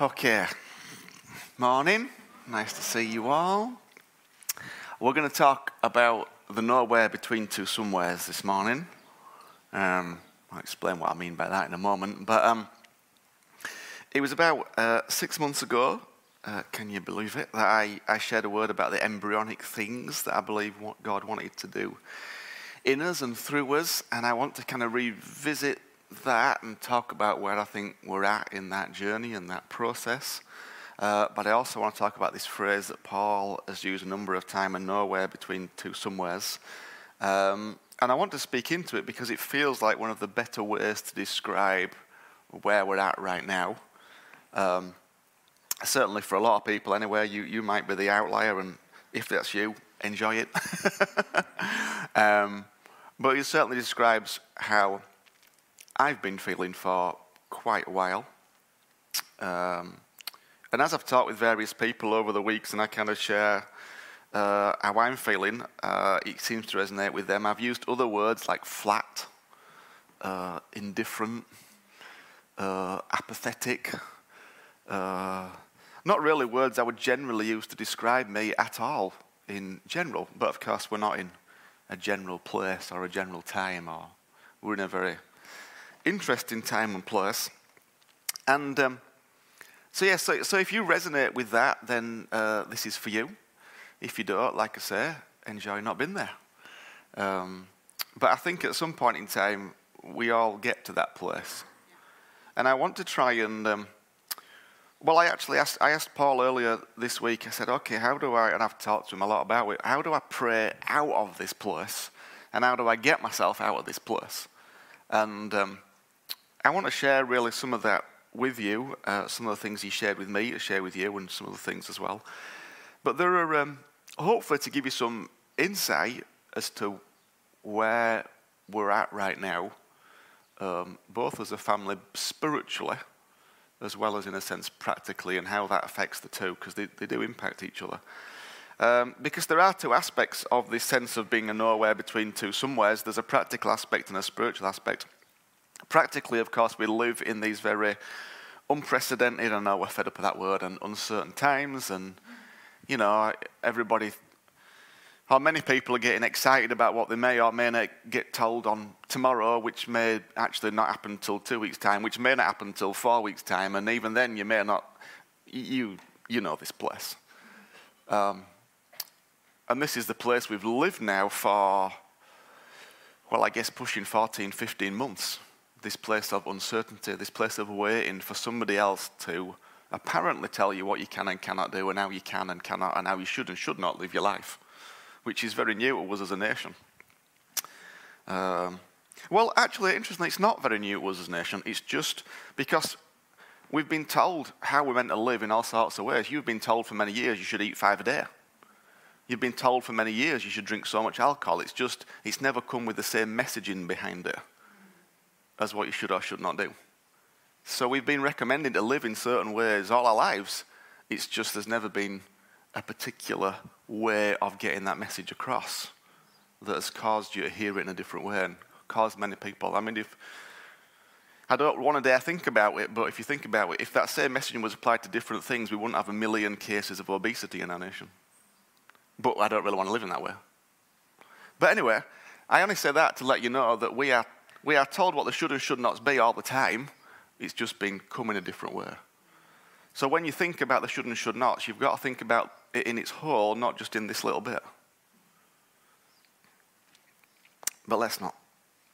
Okay. Morning. Nice to see you all. We're going to talk about the nowhere between two somewheres this morning. Um, I'll explain what I mean by that in a moment. But um, it was about uh, six months ago, uh, can you believe it, that I, I shared a word about the embryonic things that I believe what God wanted to do in us and through us. And I want to kind of revisit that and talk about where I think we're at in that journey and that process. Uh, but I also want to talk about this phrase that Paul has used a number of times and nowhere between two somewheres. Um, and I want to speak into it because it feels like one of the better ways to describe where we're at right now. Um, certainly for a lot of people, anyway, you, you might be the outlier, and if that's you, enjoy it. um, but it certainly describes how I've been feeling for quite a while. Um, and as I've talked with various people over the weeks and I kind of share uh, how I'm feeling, uh, it seems to resonate with them. I've used other words like flat, uh, indifferent, uh, apathetic. Uh, not really words I would generally use to describe me at all in general, but of course we're not in a general place or a general time, or we're in a very interesting time and place. And um, so, yeah, so, so if you resonate with that, then uh, this is for you. If you don't, like I say, enjoy not being there. Um, but I think at some point in time, we all get to that place. And I want to try and, um, well, I actually asked, I asked Paul earlier this week, I said, okay, how do I, and I've talked to him a lot about it, how do I pray out of this place? And how do I get myself out of this place? And um, I want to share really some of that with you, uh, some of the things he shared with me to share with you, and some of the things as well. But there are um, hopefully to give you some insight as to where we're at right now, um, both as a family spiritually, as well as in a sense practically, and how that affects the two, because they, they do impact each other. Um, because there are two aspects of this sense of being a nowhere between two somewheres. There's a practical aspect and a spiritual aspect. Practically, of course, we live in these very unprecedented, I know we're fed up with that word, and uncertain times. And, you know, everybody, how many people are getting excited about what they may or may not get told on tomorrow, which may actually not happen until two weeks' time, which may not happen until four weeks' time. And even then, you may not, you, you know this place. Um, and this is the place we've lived now for, well, I guess pushing 14, 15 months this place of uncertainty, this place of waiting for somebody else to apparently tell you what you can and cannot do, and how you can and cannot, and how you should and should not live your life, which is very new to us as a nation. Um, well, actually, interestingly, it's not very new to us as a nation. It's just because we've been told how we're meant to live in all sorts of ways. You've been told for many years you should eat five a day. You've been told for many years you should drink so much alcohol. It's just, it's never come with the same messaging behind it as what you should or should not do. So we've been recommended to live in certain ways all our lives. It's just there's never been a particular way of getting that message across that has caused you to hear it in a different way and caused many people. I mean, if I don't want to dare think about it, but if you think about it, if that same messaging was applied to different things, we wouldn't have a million cases of obesity in our nation. But I don't really want to live in that way. But anyway, I only say that to let you know that we are we are told what the should and should nots be all the time. It's just been come in a different way. So when you think about the should and should nots, you've got to think about it in its whole, not just in this little bit. But let's not.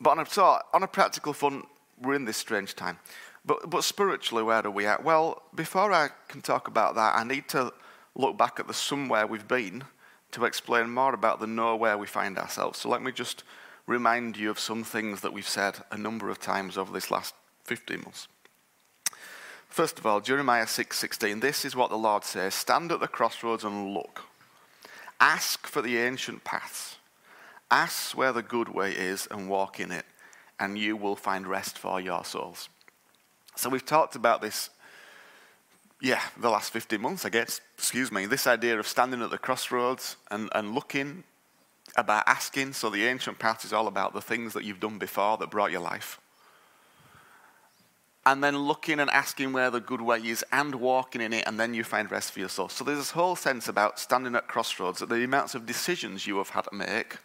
But on a, so on a practical front, we're in this strange time. But, but spiritually, where are we at? Well, before I can talk about that, I need to look back at the somewhere we've been to explain more about the nowhere we find ourselves. So let me just remind you of some things that we've said a number of times over this last 15 months. First of all, Jeremiah 6:16, this is what the Lord says, stand at the crossroads and look. Ask for the ancient paths. Ask where the good way is and walk in it, and you will find rest for your souls. So we've talked about this yeah, the last 15 months, I guess, excuse me, this idea of standing at the crossroads and, and looking about asking. So the ancient path is all about the things that you've done before that brought your life. and then looking and asking where the good way is and walking in it, and then you find rest for yourself. So there's this whole sense about standing at crossroads that the amounts of decisions you have had to make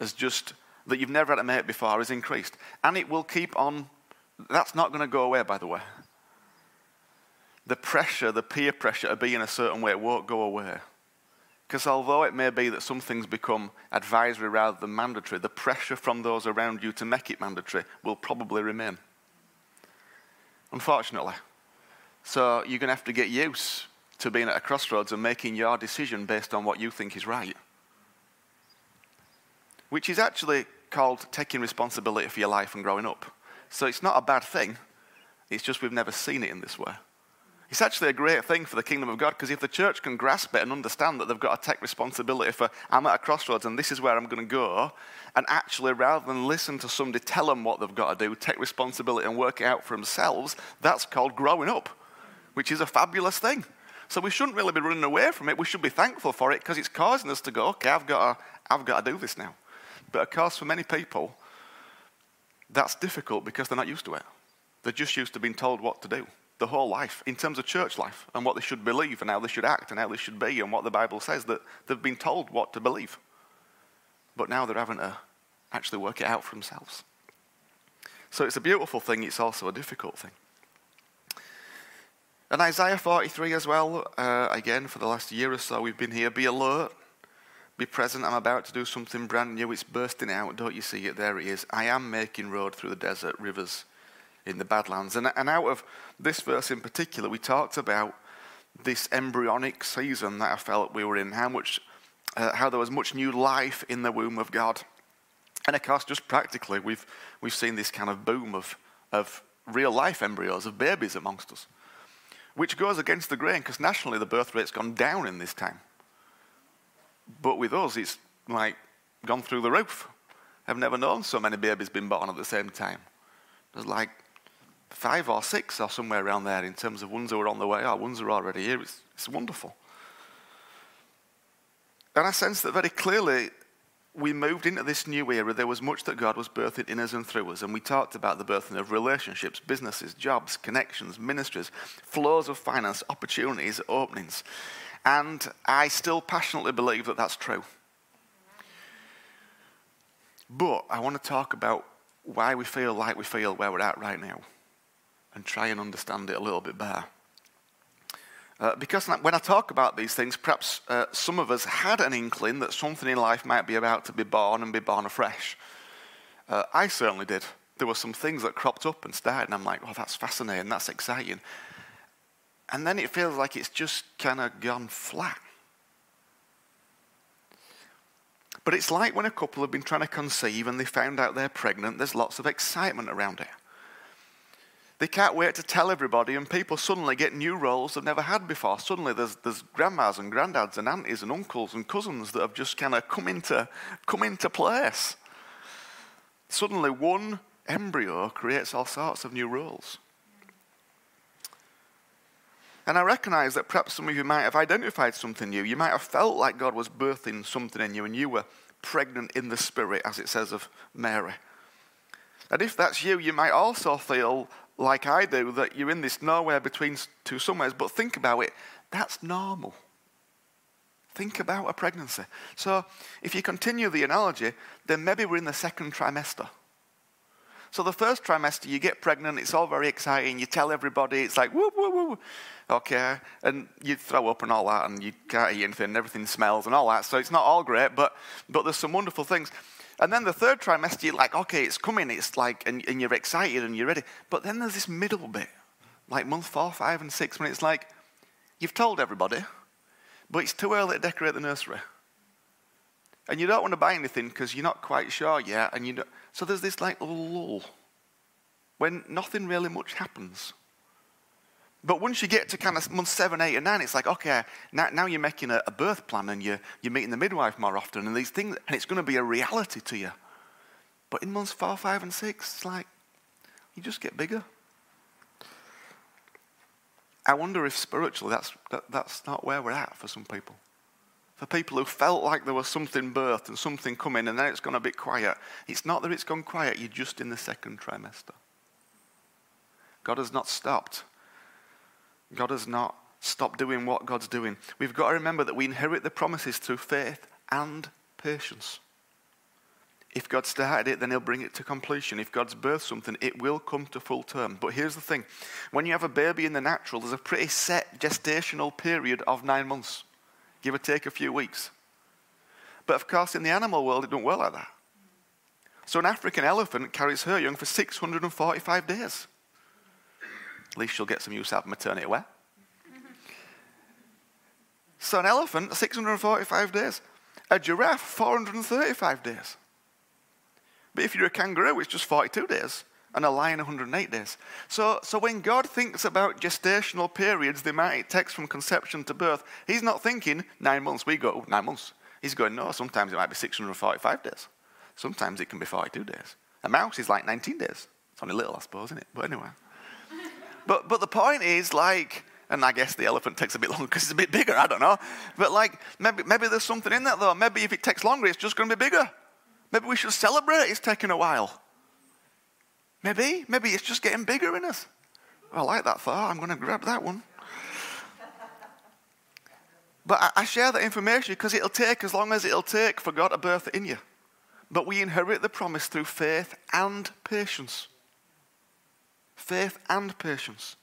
as just that you've never had to make before is increased. And it will keep on, that's not going to go away, by the way. The pressure, the peer pressure to be in a certain way won't go away. Because although it may be that some things become advisory rather than mandatory, the pressure from those around you to make it mandatory will probably remain. Unfortunately. So you're going to have to get used to being at a crossroads and making your decision based on what you think is right. Which is actually called taking responsibility for your life and growing up. So it's not a bad thing, it's just we've never seen it in this way. It's actually a great thing for the kingdom of God because if the church can grasp it and understand that they've got to take responsibility for, I'm at a crossroads and this is where I'm going to go, and actually, rather than listen to somebody tell them what they've got to do, take responsibility and work it out for themselves, that's called growing up, which is a fabulous thing. So we shouldn't really be running away from it. We should be thankful for it because it's causing us to go, okay, I've got to, I've got to do this now. But of course, for many people, that's difficult because they're not used to it. They're just used to being told what to do the whole life in terms of church life and what they should believe and how they should act and how they should be and what the Bible says that they've been told what to believe. But now they're having to actually work it out for themselves. So it's a beautiful thing, it's also a difficult thing. And Isaiah 43 as well, uh, again, for the last year or so, we've been here. Be alert, be present. I'm about to do something brand new. It's bursting out. Don't you see it? There it is. I am making road through the desert, rivers in the Badlands. And, and out of this verse in particular, we talked about this embryonic season that I felt we were in, how much, uh, how there was much new life in the womb of God. And of course, just practically, we've, we've seen this kind of boom of, of real life embryos, of babies amongst us, which goes against the grain because nationally the birth rate's gone down in this time. But with us, it's like gone through the roof. I've never known so many babies being born at the same time. There's like five or six or somewhere around there in terms of ones who are on the way or ones who are already here. It's, it's wonderful. And I sense that very clearly we moved into this new era. There was much that God was birthing in us and through us. And we talked about the birthing of relationships, businesses, jobs, connections, ministries, flows of finance, opportunities, openings. And I still passionately believe that that's true. But I want to talk about why we feel like we feel where we're at right now and try and understand it a little bit better. Uh, because when I talk about these things, perhaps uh, some of us had an inkling that something in life might be about to be born and be born afresh. Uh, I certainly did. There were some things that cropped up and started, and I'm like, oh, that's fascinating, that's exciting. And then it feels like it's just kind of gone flat. But it's like when a couple have been trying to conceive and they found out they're pregnant, there's lots of excitement around it. They can't wait to tell everybody, and people suddenly get new roles they've never had before. Suddenly, there's, there's grandmas and granddads and aunties and uncles and cousins that have just kind of come into, come into place. Suddenly, one embryo creates all sorts of new roles. And I recognize that perhaps some of you might have identified something new. You might have felt like God was birthing something in you, and you were pregnant in the spirit, as it says of Mary. And if that's you, you might also feel like I do, that you're in this nowhere between two somewheres, but think about it, that's normal. Think about a pregnancy. So, if you continue the analogy, then maybe we're in the second trimester. So, the first trimester, you get pregnant, it's all very exciting, you tell everybody, it's like, woo, woo, woo, okay, and you throw up and all that, and you can't eat anything, and everything smells and all that. So, it's not all great, but, but there's some wonderful things. And then the third trimester, you're like, okay, it's coming. It's like, and, and, you're excited and you're ready. But then there's this middle bit, like month four, five, and six, when it's like, you've told everybody, but it's too early to decorate the nursery. And you don't want to buy anything because you're not quite sure yet. And you know so there's this like lull when nothing really much happens. But once you get to kind of month seven, eight, and nine, it's like, okay, now, now you're making a, a, birth plan and you're, you're meeting the midwife more often and these things, and it's going to be a reality to you. But in months four, five, and six, it's like, you just get bigger. I wonder if spiritually that's, that, that's not where we're at for some people. For people who felt like there was something birthed and something coming and then it's gone a bit quiet, it's not that it's gone quiet, you're just in the second trimester. God has not stopped. God has not stopped doing what God's doing. We've got to remember that we inherit the promises through faith and patience. If God started it, then He'll bring it to completion. If God's birthed something, it will come to full term. But here's the thing when you have a baby in the natural, there's a pretty set gestational period of nine months, give or take a few weeks. But of course, in the animal world, it don't work like that. So an African elephant carries her young for 645 days. At least she'll get some use out of maternity wear. so an elephant, 645 days. A giraffe, 435 days. But if you're a kangaroo, it's just 42 days. And a lion, 108 days. So, so when God thinks about gestational periods, the amount it takes from conception to birth, he's not thinking nine months. We go, oh, nine months. He's going, no, sometimes it might be 645 days. Sometimes it can be 42 days. A mouse is like 19 days. It's only little, I suppose, isn't it? But anyway. But, but the point is, like, and I guess the elephant takes a bit longer because it's a bit bigger, I don't know. But, like, maybe, maybe there's something in that, though. Maybe if it takes longer, it's just going to be bigger. Maybe we should celebrate it's taking a while. Maybe, maybe it's just getting bigger in us. I like that thought. I'm going to grab that one. But I share that information because it'll take as long as it'll take for God to birth in you. But we inherit the promise through faith and patience. Faith and patience.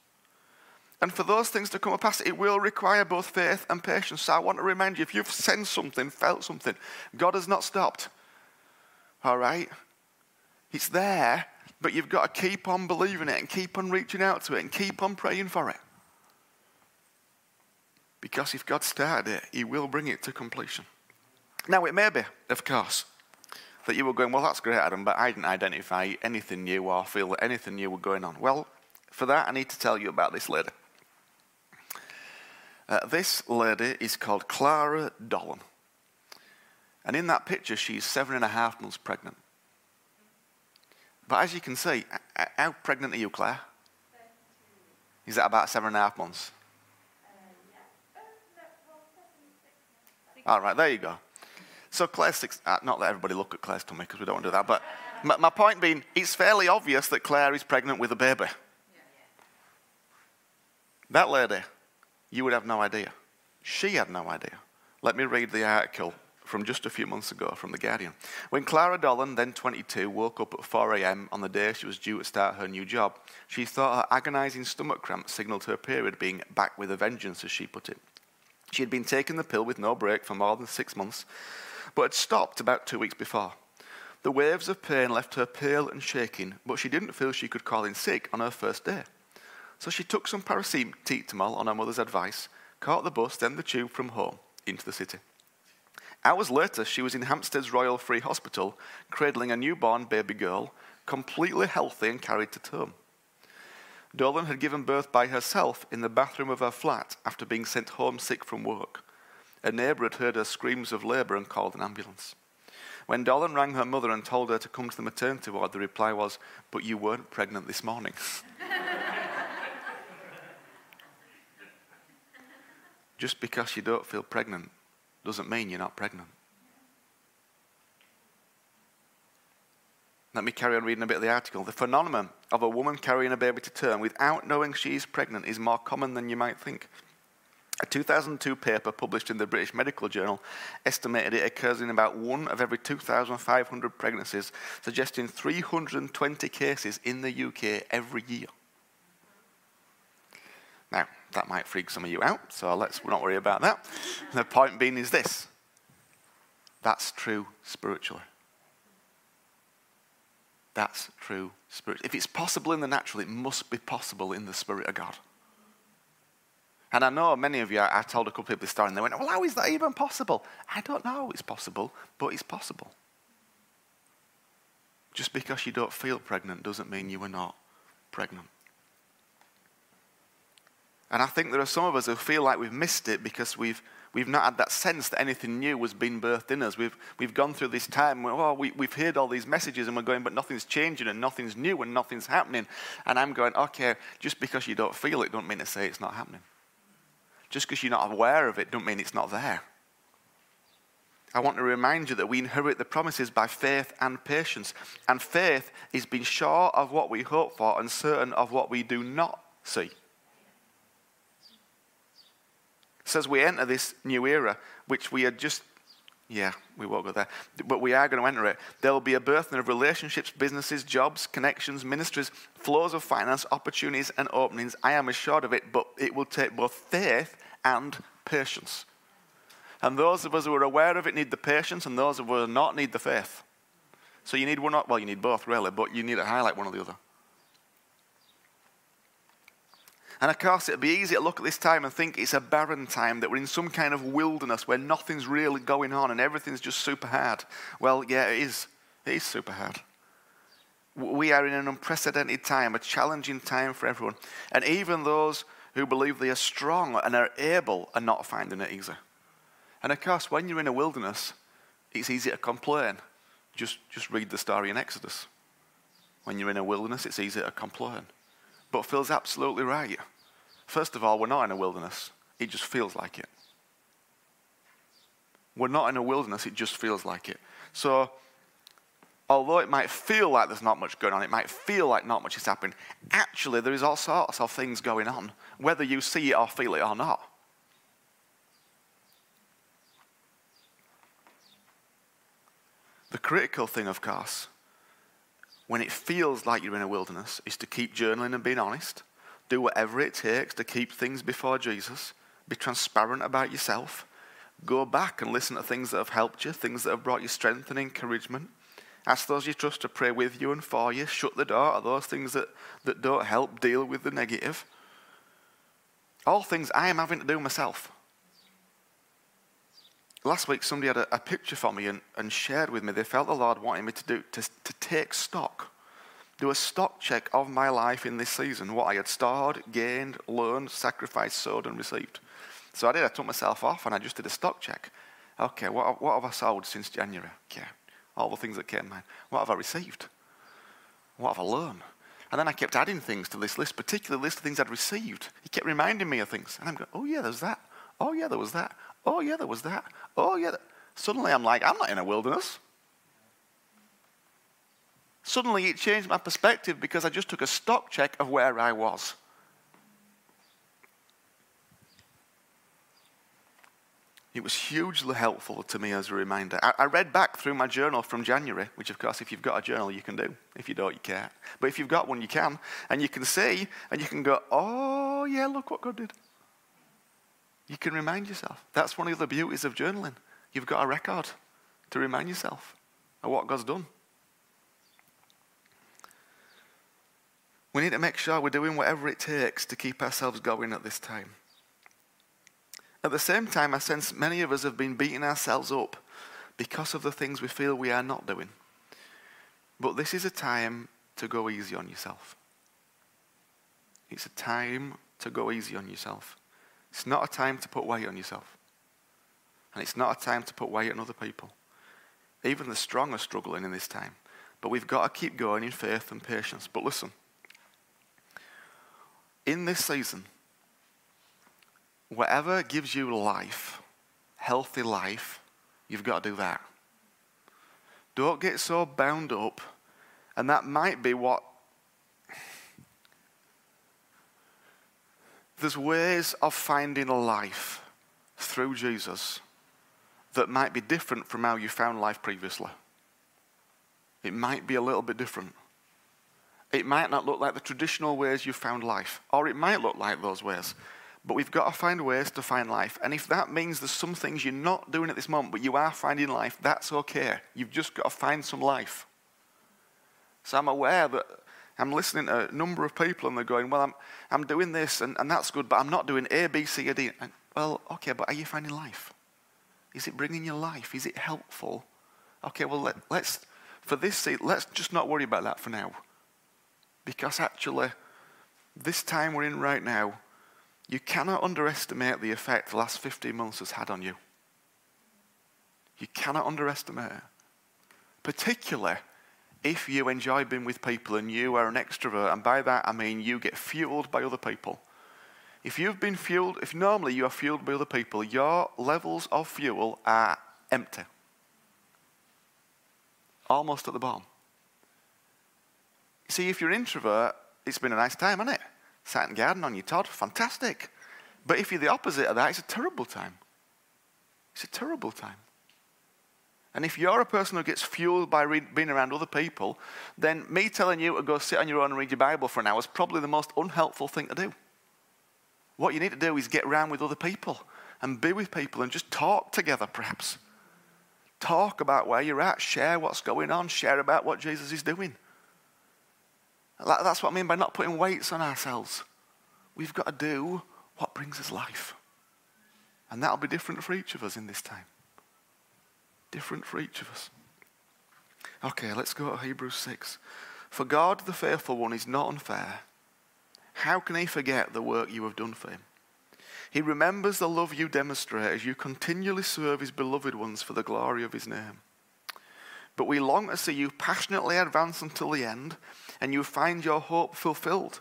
And for those things to come to pass, it will require both faith and patience. So I want to remind you if you've sensed something, felt something, God has not stopped. All right? It's there, but you've got to keep on believing it and keep on reaching out to it and keep on praying for it. Because if God started it, He will bring it to completion. Now, it may be, of course, that you were going, Well, that's great, Adam, but I didn't identify anything new or feel that anything new was going on. Well, for that, I need to tell you about this lady. Uh, this lady is called Clara Dolan. And in that picture, she's seven and a half months pregnant. But as you can see, how pregnant are you, Claire? Is that about seven and a half months? All right, there you go. So Claire's six, uh, not that everybody look at Claire's tummy because we don't want to do that, but my, my, point being, it's fairly obvious that Claire is pregnant with a baby. That lady, you would have no idea. She had no idea. Let me read the article from just a few months ago from The Guardian. When Clara Dolan, then 22, woke up at 4 a.m. on the day she was due to start her new job, she thought her agonizing stomach cramps signaled her period being back with a vengeance, as she put it. She had been taking the pill with no break for more than six months, but had stopped about two weeks before. The waves of pain left her pale and shaking, but she didn't feel she could call in sick on her first day. So she took some paracetamol on her mother's advice, caught the bus, then the tube from home into the city. Hours later, she was in Hampstead's Royal Free Hospital, cradling a newborn baby girl, completely healthy and carried to term. Dolan had given birth by herself in the bathroom of her flat after being sent home sick from work. A neighbour had heard her screams of labour and called an ambulance. When Dolan rang her mother and told her to come to the maternity ward, the reply was, But you weren't pregnant this morning. Just because you don't feel pregnant doesn't mean you're not pregnant. Let me carry on reading a bit of the article. The phenomenon of a woman carrying a baby to term without knowing she is pregnant is more common than you might think. A 2002 paper published in the British Medical Journal estimated it occurs in about one of every 2,500 pregnancies, suggesting 320 cases in the UK every year. Now, that might freak some of you out, so let's not worry about that. The point being is this that's true spiritually. That's true spiritually. If it's possible in the natural, it must be possible in the Spirit of God. And I know many of you, I told a couple of people this story, and they went, Well, how is that even possible? I don't know it's possible, but it's possible. Just because you don't feel pregnant doesn't mean you are not pregnant. And I think there are some of us who feel like we've missed it because we've, we've not had that sense that anything new was being birthed in us. We've, we've gone through this time where oh, we, we've heard all these messages and we're going, but nothing's changing and nothing's new and nothing's happening. And I'm going, okay, just because you don't feel it, don't mean to say it's not happening. Just because you're not aware of it, don't mean it's not there. I want to remind you that we inherit the promises by faith and patience. And faith is being sure of what we hope for and certain of what we do not see. It says we enter this new era, which we are just yeah, we won't go there. But we are going to enter it. There will be a birthing of relationships, businesses, jobs, connections, ministries, flows of finance, opportunities, and openings. I am assured of it, but it will take both faith and patience. And those of us who are aware of it need the patience, and those who are not need the faith. So you need one, well, you need both, really, but you need to highlight one or the other. And of course, it'd be easy to look at this time and think it's a barren time, that we're in some kind of wilderness where nothing's really going on and everything's just super hard. Well, yeah, it is. It is super hard. We are in an unprecedented time, a challenging time for everyone. And even those who believe they are strong and are able are not finding it easy. And of course, when you're in a wilderness, it's easy to complain. Just, just read the story in Exodus. When you're in a wilderness, it's easy to complain. But Phil's absolutely right. First of all, we're not in a wilderness, it just feels like it. We're not in a wilderness, it just feels like it. So, although it might feel like there's not much going on, it might feel like not much is happening, actually, there is all sorts of things going on, whether you see it or feel it or not. The critical thing, of course, when it feels like you're in a wilderness, is to keep journaling and being honest do whatever it takes to keep things before Jesus. Be transparent about yourself. Go back and listen to things that have helped you, things that have brought you strength and encouragement. Ask those you trust to pray with you and for you. Shut the door to those things that, that don't help. Deal with the negative. All things I am having to do myself. Last week, somebody had a, a picture for me and, and shared with me. They felt the Lord wanted me to do to, to take stock do a stock check of my life in this season, what I had stored, gained, learned, sacrificed, sowed, and received. So I did. I took myself off and I just did a stock check. Okay, what, what have I sold since January? Okay, all the things that came in. What have I received? What have I learned? And then I kept adding things to this list, particular list of things I'd received. He kept reminding me of things. And I'm going, oh, yeah, there's that. Oh, yeah, there was that. Oh, yeah, there was that. Oh, yeah. Suddenly I'm like, I'm not in a wilderness. Suddenly it changed my perspective because I just took a stock check of where I was. It was hugely helpful to me as a reminder. I, I, read back through my journal from January, which, of course, if you've got a journal, you can do. If you don't, you can't. But if you've got one, you can. And you can see, and you can go, oh, yeah, look what God did. You can remind yourself. That's one of the beauties of journaling. You've got a record to remind yourself of what God's done. We need to make sure we're doing whatever it takes to keep ourselves going at this time. At the same time, I sense many of us have been beating ourselves up because of the things we feel we are not doing. But this is a time to go easy on yourself. It's a time to go easy on yourself. It's not a time to put weight on yourself. And it's not a time to put weight on other people. Even the strong are struggling in this time. But we've got to keep going in faith and patience. But listen, in this season, whatever gives you life, healthy life, you've got to do that. Don't get so bound up, and that might be what. There's ways of finding a life through Jesus that might be different from how you found life previously. It might be a little bit different. It might not look like the traditional ways you found life, or it might look like those ways. But we've got to find ways to find life. And if that means there's some things you're not doing at this moment, but you are finding life, that's okay. You've just got to find some life. So I'm aware that I'm listening to a number of people and they're going, Well, I'm, I'm doing this and, and that's good, but I'm not doing A, B, C, or D. And, well, okay, but are you finding life? Is it bringing you life? Is it helpful? Okay, well, let, let's, for this, seat, let's just not worry about that for now. Because actually, this time we're in right now, you cannot underestimate the effect the last 15 months has had on you. You cannot underestimate it. Particularly if you enjoy being with people and you are an extrovert, and by that I mean you get fueled by other people. If you've been fueled, if normally you are fueled by other people, your levels of fuel are empty. almost at the bottom. See, if you're an introvert, it's been a nice time, hasn't it? Sat in garden on your Todd, fantastic. But if you're the opposite of that, it's a terrible time. It's a terrible time. And if you're a person who gets fueled by being around other people, then me telling you to go sit on your own and read your Bible for an hour is probably the most unhelpful thing to do. What you need to do is get around with other people and be with people and just talk together, perhaps. Talk about where you're at, share what's going on, share about what Jesus is doing. That's what I mean by not putting weights on ourselves. We've got to do what brings us life. And that'll be different for each of us in this time. Different for each of us. Okay, let's go to Hebrews 6. For God, the faithful one, is not unfair. How can he forget the work you have done for him? He remembers the love you demonstrate as you continually serve his beloved ones for the glory of his name. But we long to see you passionately advance until the end and you find your hope fulfilled.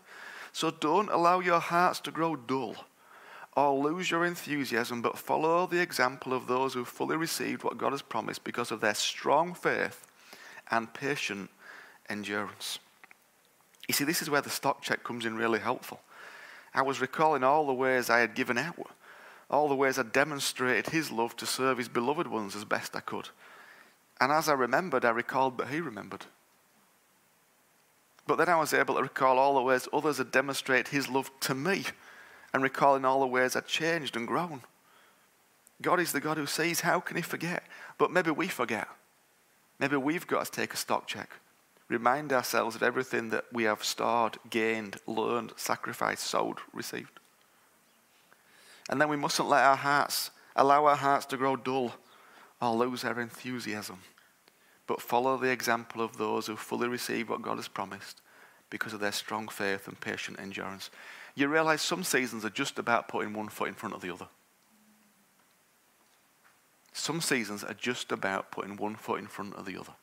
So don't allow your hearts to grow dull or lose your enthusiasm, but follow the example of those who fully received what God has promised because of their strong faith and patient endurance. You see, this is where the stock check comes in really helpful. I was recalling all the ways I had given out, all the ways I demonstrated His love to serve His beloved ones as best I could. And as I remembered, I recalled that He remembered. But then I was able to recall all the ways others had demonstrated His love to me and recalling all the ways I'd changed and grown. God is the God who sees. How can He forget? But maybe we forget. Maybe we've got to take a stock check. Remind ourselves of everything that we have stored, gained, learned, sacrificed, sold, received. And then we mustn't let our hearts, allow our hearts to grow dull or lose our enthusiasm, but follow the example of those who fully receive what God has promised because of their strong faith and patient endurance you realize some seasons are just about putting one foot in front of the other. Some seasons are just about putting one foot in front of the other.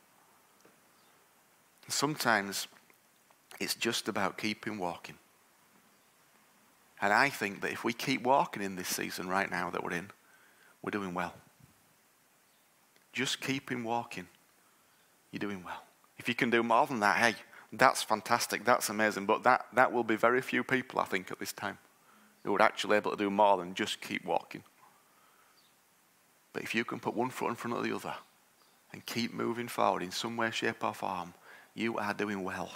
Sometimes it's just about keeping walking. And I think that if we keep walking in this season right now that we're in, we're doing well. Just keeping walking, you're doing well. If you can do more than that, hey, that's fantastic. That's amazing. But that, that will be very few people, I think, at this time who are actually able to do more than just keep walking. But if you can put one foot in front of the other and keep moving forward in some way, shape, or form, you are doing well.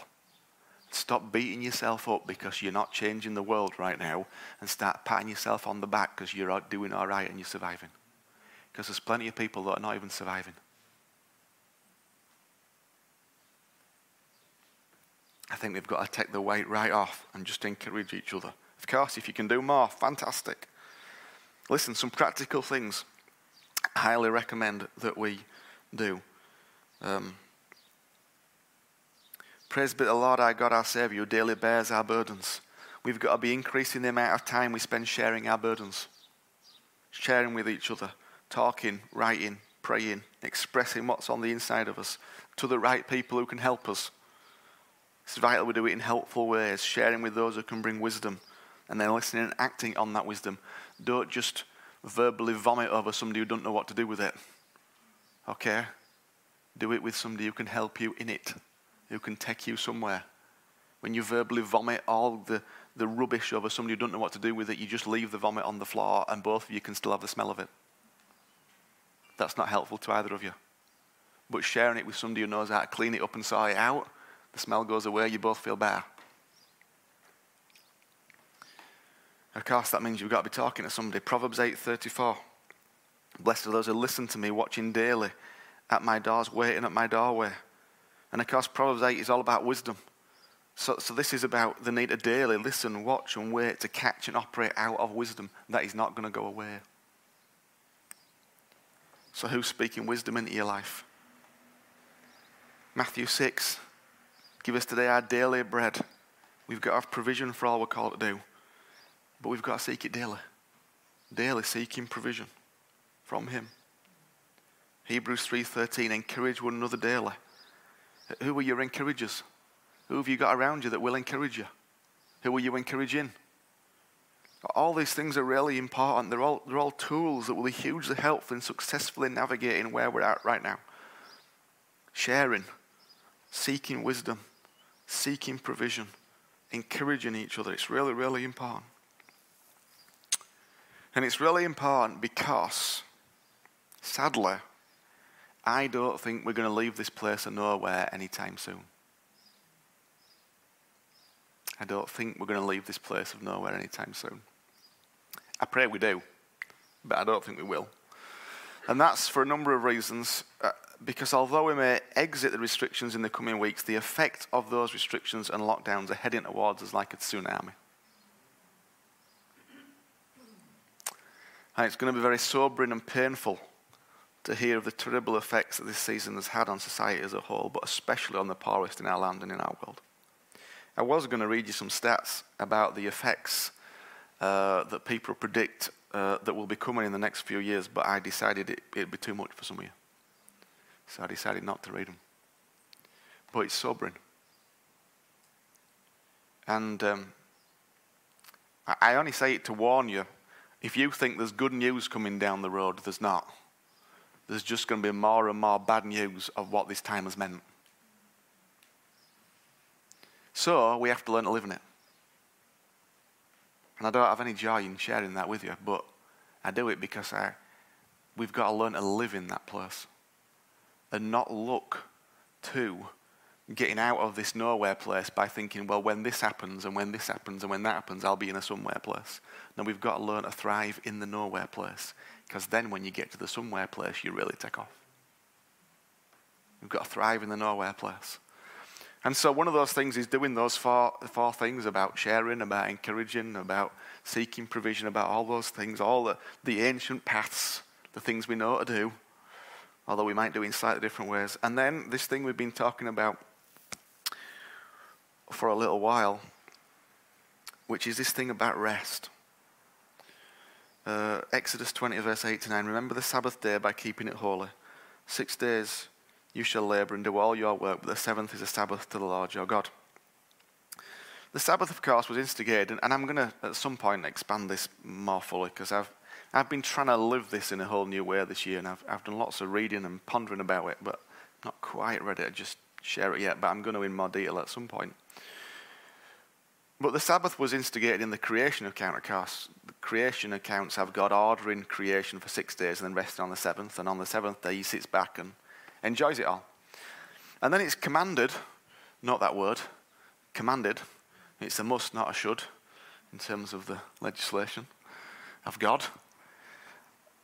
Stop beating yourself up because you're not changing the world right now and start patting yourself on the back because you're doing all right and you're surviving. Because there's plenty of people that are not even surviving. I think we've got to take the weight right off and just encourage each other. Of course, if you can do more, fantastic. Listen, some practical things I highly recommend that we do. Um, Praise be the Lord our God, our Savior, who daily bears our burdens. We've got to be increasing the amount of time we spend sharing our burdens, sharing with each other, talking, writing, praying, expressing what's on the inside of us to the right people who can help us. It's vital we do it in helpful ways, sharing with those who can bring wisdom, and then listening and acting on that wisdom. Don't just verbally vomit over somebody who don't know what to do with it. Okay? Do it with somebody who can help you in it, who can take you somewhere. When you verbally vomit all the, the rubbish over somebody who don't know what to do with it, you just leave the vomit on the floor and both of you can still have the smell of it. That's not helpful to either of you. But sharing it with somebody who knows how to clean it up and sort it out, the smell goes away, you both feel better. Of course, that means you've got to be talking to somebody. Proverbs 8:34. Blessed are those who listen to me, watching daily at my doors, waiting at my doorway. And of course, Proverbs 8 is all about wisdom. So, so this is about the need to daily listen, watch, and wait to catch and operate out of wisdom. That is not going to go away. So, who's speaking wisdom into your life? Matthew 6, Give us today our daily bread. We've got have provision for all we're called to do. But we've got to seek it daily. Daily seeking provision from Him. Hebrews 3.13, encourage one another daily. Who are your encouragers? Who have you got around you that will encourage you? Who are you encouraging? All these things are really important. They're all, they're all tools that will be hugely helpful in successfully navigating where we're at right now. sharing, seeking wisdom, seeking provision, encouraging each other. It's really, really important. And it's really important because, sadly, I don't think we're going to leave this place of nowhere anytime soon. I don't think we're going to leave this place of nowhere anytime soon. I pray we do, but I don't think we will. And that's for a number of reasons. Uh, Because although we may exit the restrictions in the coming weeks, the effect of those restrictions and lockdowns are heading towards us like a tsunami. And it's going to be very sobering and painful to hear of the terrible effects that this season has had on society as a whole, but especially on the poorest in our land and in our world. I was going to read you some stats about the effects uh, that people predict uh, that will be coming in the next few years, but I decided it, it'd be too much for some of you. So I decided not to read them. But it's sobering. And um, I only say it to warn you. If you think there's good news coming down the road, there's not. There's just going to be more and more bad news of what this time has meant. So we have to learn to live in it. And I don't have any joy in sharing that with you, but I do it because I, we've got to learn to live in that place and not look to getting out of this nowhere place by thinking, well, when this happens and when this happens and when that happens, I'll be in a somewhere place. No, we've got to learn to thrive in the nowhere place because then when you get to the somewhere place, you really take off. We've got to thrive in the nowhere place. And so one of those things is doing those four, four things about sharing, about encouraging, about seeking provision, about all those things, all the, the ancient paths, the things we know to do, although we might do it in slightly different ways. And then this thing we've been talking about for a little while, which is this thing about rest. Uh, Exodus 20, verse 8 to 9. Remember the Sabbath day by keeping it holy. Six days you shall labor and do all your work, but the seventh is a Sabbath to the Lord your God. The Sabbath, of course, was instigated, and I'm going to at some point expand this more fully because I've, I've been trying to live this in a whole new way this year, and I've, I've done lots of reading and pondering about it, but not quite ready to just share it yet, but I'm going to in more detail at some point. But the Sabbath was instigated in the creation account, of course. The creation accounts have God ordering creation for six days and then resting on the seventh, and on the seventh day he sits back and enjoys it all. And then it's commanded, not that word, commanded. It's a must, not a should, in terms of the legislation of God.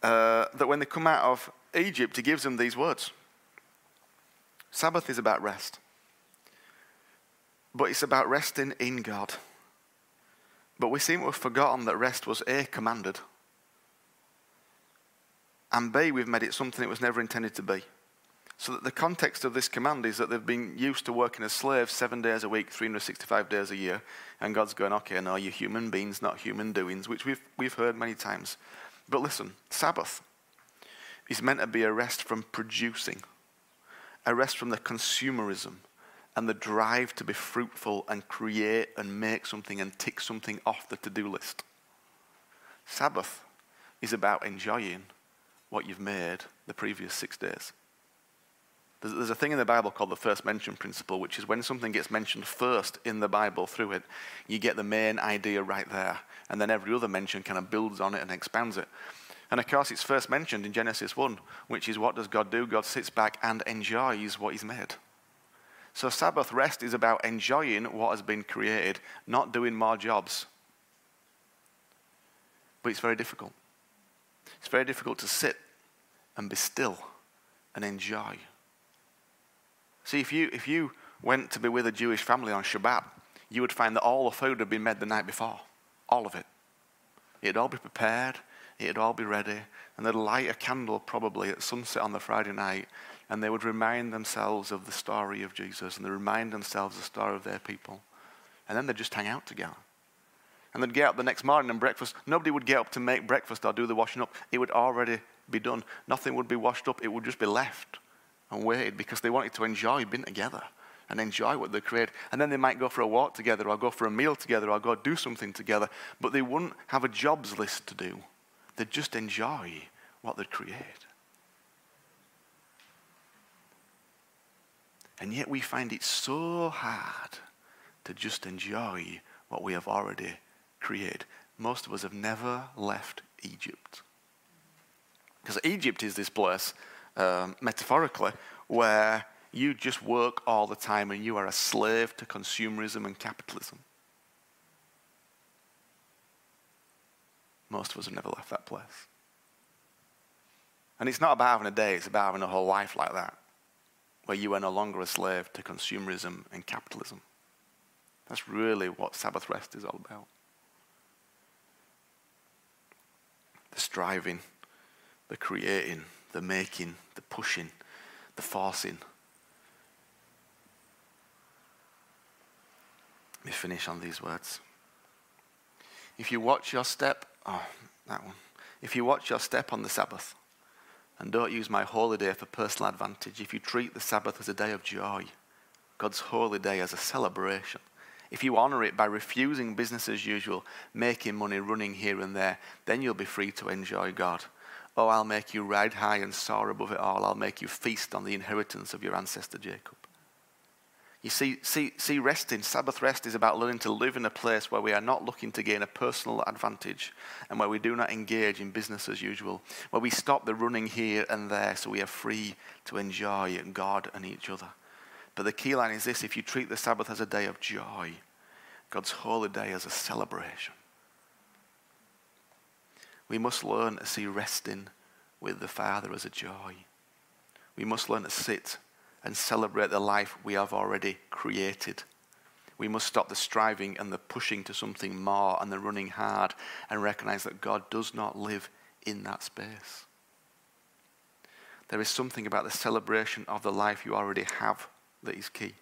Uh, that when they come out of Egypt, he gives them these words Sabbath is about rest, but it's about resting in God. But we seem to have forgotten that rest was A, commanded, and B, we've made it something it was never intended to be. So that the context of this command is that they've been used to working as slaves seven days a week, 365 days a year, and God's going, okay, no, you're human beings, not human doings, which we've, we've heard many times. But listen, Sabbath is meant to be a rest from producing, a rest from the consumerism and the drive to be fruitful and create and make something and tick something off the to do list. Sabbath is about enjoying what you've made the previous six days. There's, a thing in the Bible called the first mention principle, which is when something gets mentioned first in the Bible through it, you get the main idea right there. And then every other mention kind of builds on it and expands it. And of course, it's first mentioned in Genesis 1, which is what does God do? God sits back and enjoys what He's made. So, Sabbath rest is about enjoying what has been created, not doing more jobs. But it's very difficult. It's very difficult to sit and be still and enjoy See, if you, if you went to be with a Jewish family on Shabbat, you would find that all the food had been made the night before. All of it. It'd all be prepared, it'd all be ready, and they'd light a candle probably at sunset on the Friday night, and they would remind themselves of the story of Jesus, and they remind themselves of the story of their people. And then they'd just hang out together. And they'd get up the next morning and breakfast. Nobody would get up to make breakfast or do the washing up. It would already be done. Nothing would be washed up, it would just be left and waited because they wanted to enjoy being together and enjoy what they create. And then they might go for a walk together or go for a meal together or go do something together, but they wouldn't have a jobs list to do. They'd just enjoy what they'd create. And yet we find it so hard to just enjoy what we have already created. Most of us have never left Egypt. Because Egypt is this place, um, metaphorically, where you just work all the time and you are a slave to consumerism and capitalism. Most of us have never left that place. And it's not about having a day, it's about having a whole life like that, where you are no longer a slave to consumerism and capitalism. That's really what Sabbath rest is all about. The striving, the creating, the making, the pushing, the forcing. Let me finish on these words. If you watch your step, oh, that one. If you watch your step on the Sabbath, and don't use my holy day for personal advantage, if you treat the Sabbath as a day of joy, God's holy day as a celebration, if you honor it by refusing business as usual, making money, running here and there, then you'll be free to enjoy God. Oh, I'll make you ride high and soar above it all. I'll make you feast on the inheritance of your ancestor Jacob. You see, see, see, resting, Sabbath rest is about learning to live in a place where we are not looking to gain a personal advantage and where we do not engage in business as usual, where we stop the running here and there so we are free to enjoy God and each other. But the key line is this if you treat the Sabbath as a day of joy, God's holy day as a celebration, we must learn to see resting with the Father as a joy. We must learn to sit and celebrate the life we have already created. We must stop the striving and the pushing to something more and the running hard and recognize that God does not live in that space. There is something about the celebration of the life you already have that is key.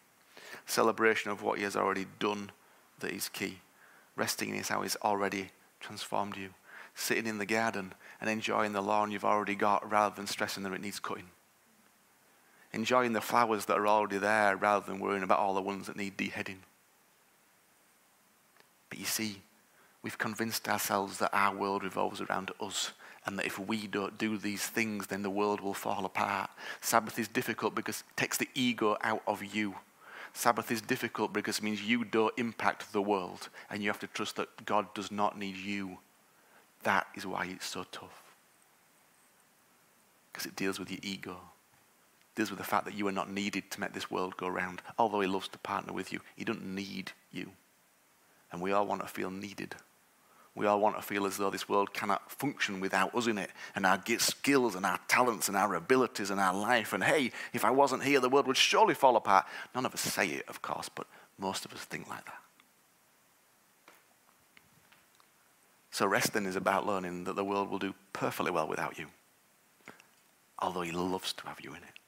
Celebration of what He has already done that is key. Resting in His how He's already transformed you. Sitting in the garden and enjoying the lawn you've already got rather than stressing that it needs cutting enjoying the flowers that are already there rather than worrying about all the ones that need deheading. But you see, we've convinced ourselves that our world revolves around us and that if we don't do these things, then the world will fall apart. Sabbath is difficult because it takes the ego out of you. Sabbath is difficult because it means you don't impact the world and you have to trust that God does not need you. That is why it's so tough. Because it deals with your ego deals with the fact that you are not needed to make this world go round. Although he loves to partner with you, he doesn't need you. And we all want to feel needed. We all want to feel as though this world cannot function without us in it and our skills and our talents and our abilities and our life. And hey, if I wasn't here, the world would surely fall apart. None of us say it, of course, but most of us think like that. So resting is about learning that the world will do perfectly well without you, although he loves to have you in it.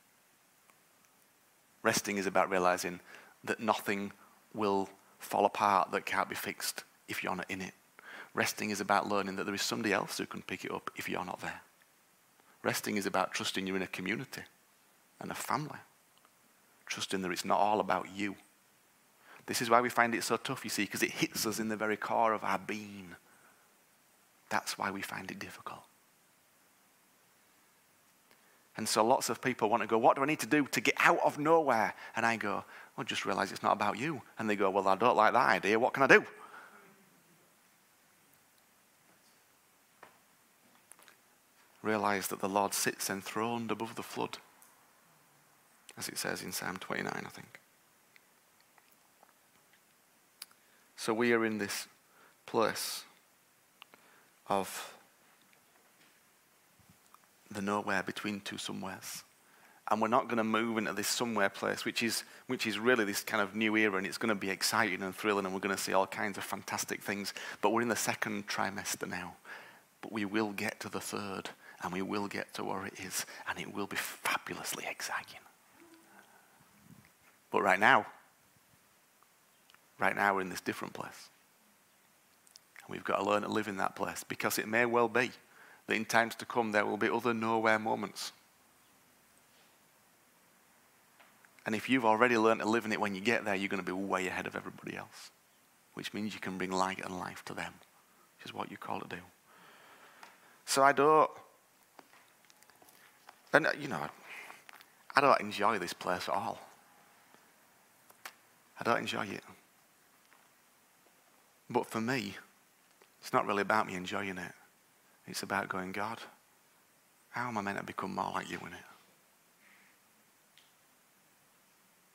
Resting is about realizing that nothing will fall apart that can't be fixed if you're not in it. Resting is about learning that there is somebody else who can pick it up if you're not there. Resting is about trusting you're in a community and a family. Trusting that it's not all about you. This is why we find it so tough, you see, because it hits us in the very core of our being. That's why we find it difficult. And so lots of people want to go, What do I need to do to get out of nowhere? And I go, Well, just realize it's not about you. And they go, Well, I don't like that idea. What can I do? Realize that the Lord sits enthroned above the flood, as it says in Psalm 29, I think. So we are in this place of the nowhere between two somewheres. And we're not going to move into this somewhere place, which is, which is really this kind of new era, and it's going to be exciting and thrilling, and we're going to see all kinds of fantastic things. But we're in the second trimester now. But we will get to the third, and we will get to where it is, and it will be fabulously exciting. But right now, right now we're in this different place. We've got to learn to live in that place because it may well be that in times to come there will be other nowhere moments. And if you've already learned to live in it when you get there, you're going to be way ahead of everybody else, which means you can bring light and life to them, which is what you call to do. So I don't, and uh, you know, I don't enjoy this place at all. I don't enjoy it. But for me, it's not really about me enjoying it. It's about going, God, how am I meant to become more like you in it?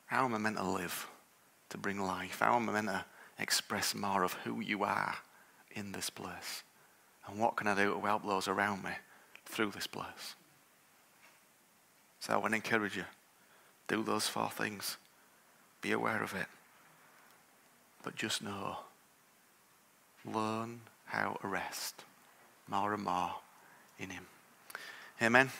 How am I meant to live to bring life? How am I meant to express more of who you are in this place? And what can I do to help those around me through this place? So I want to encourage you do those four things. Be aware of it. But just know learn to rest and more in Him. Amen.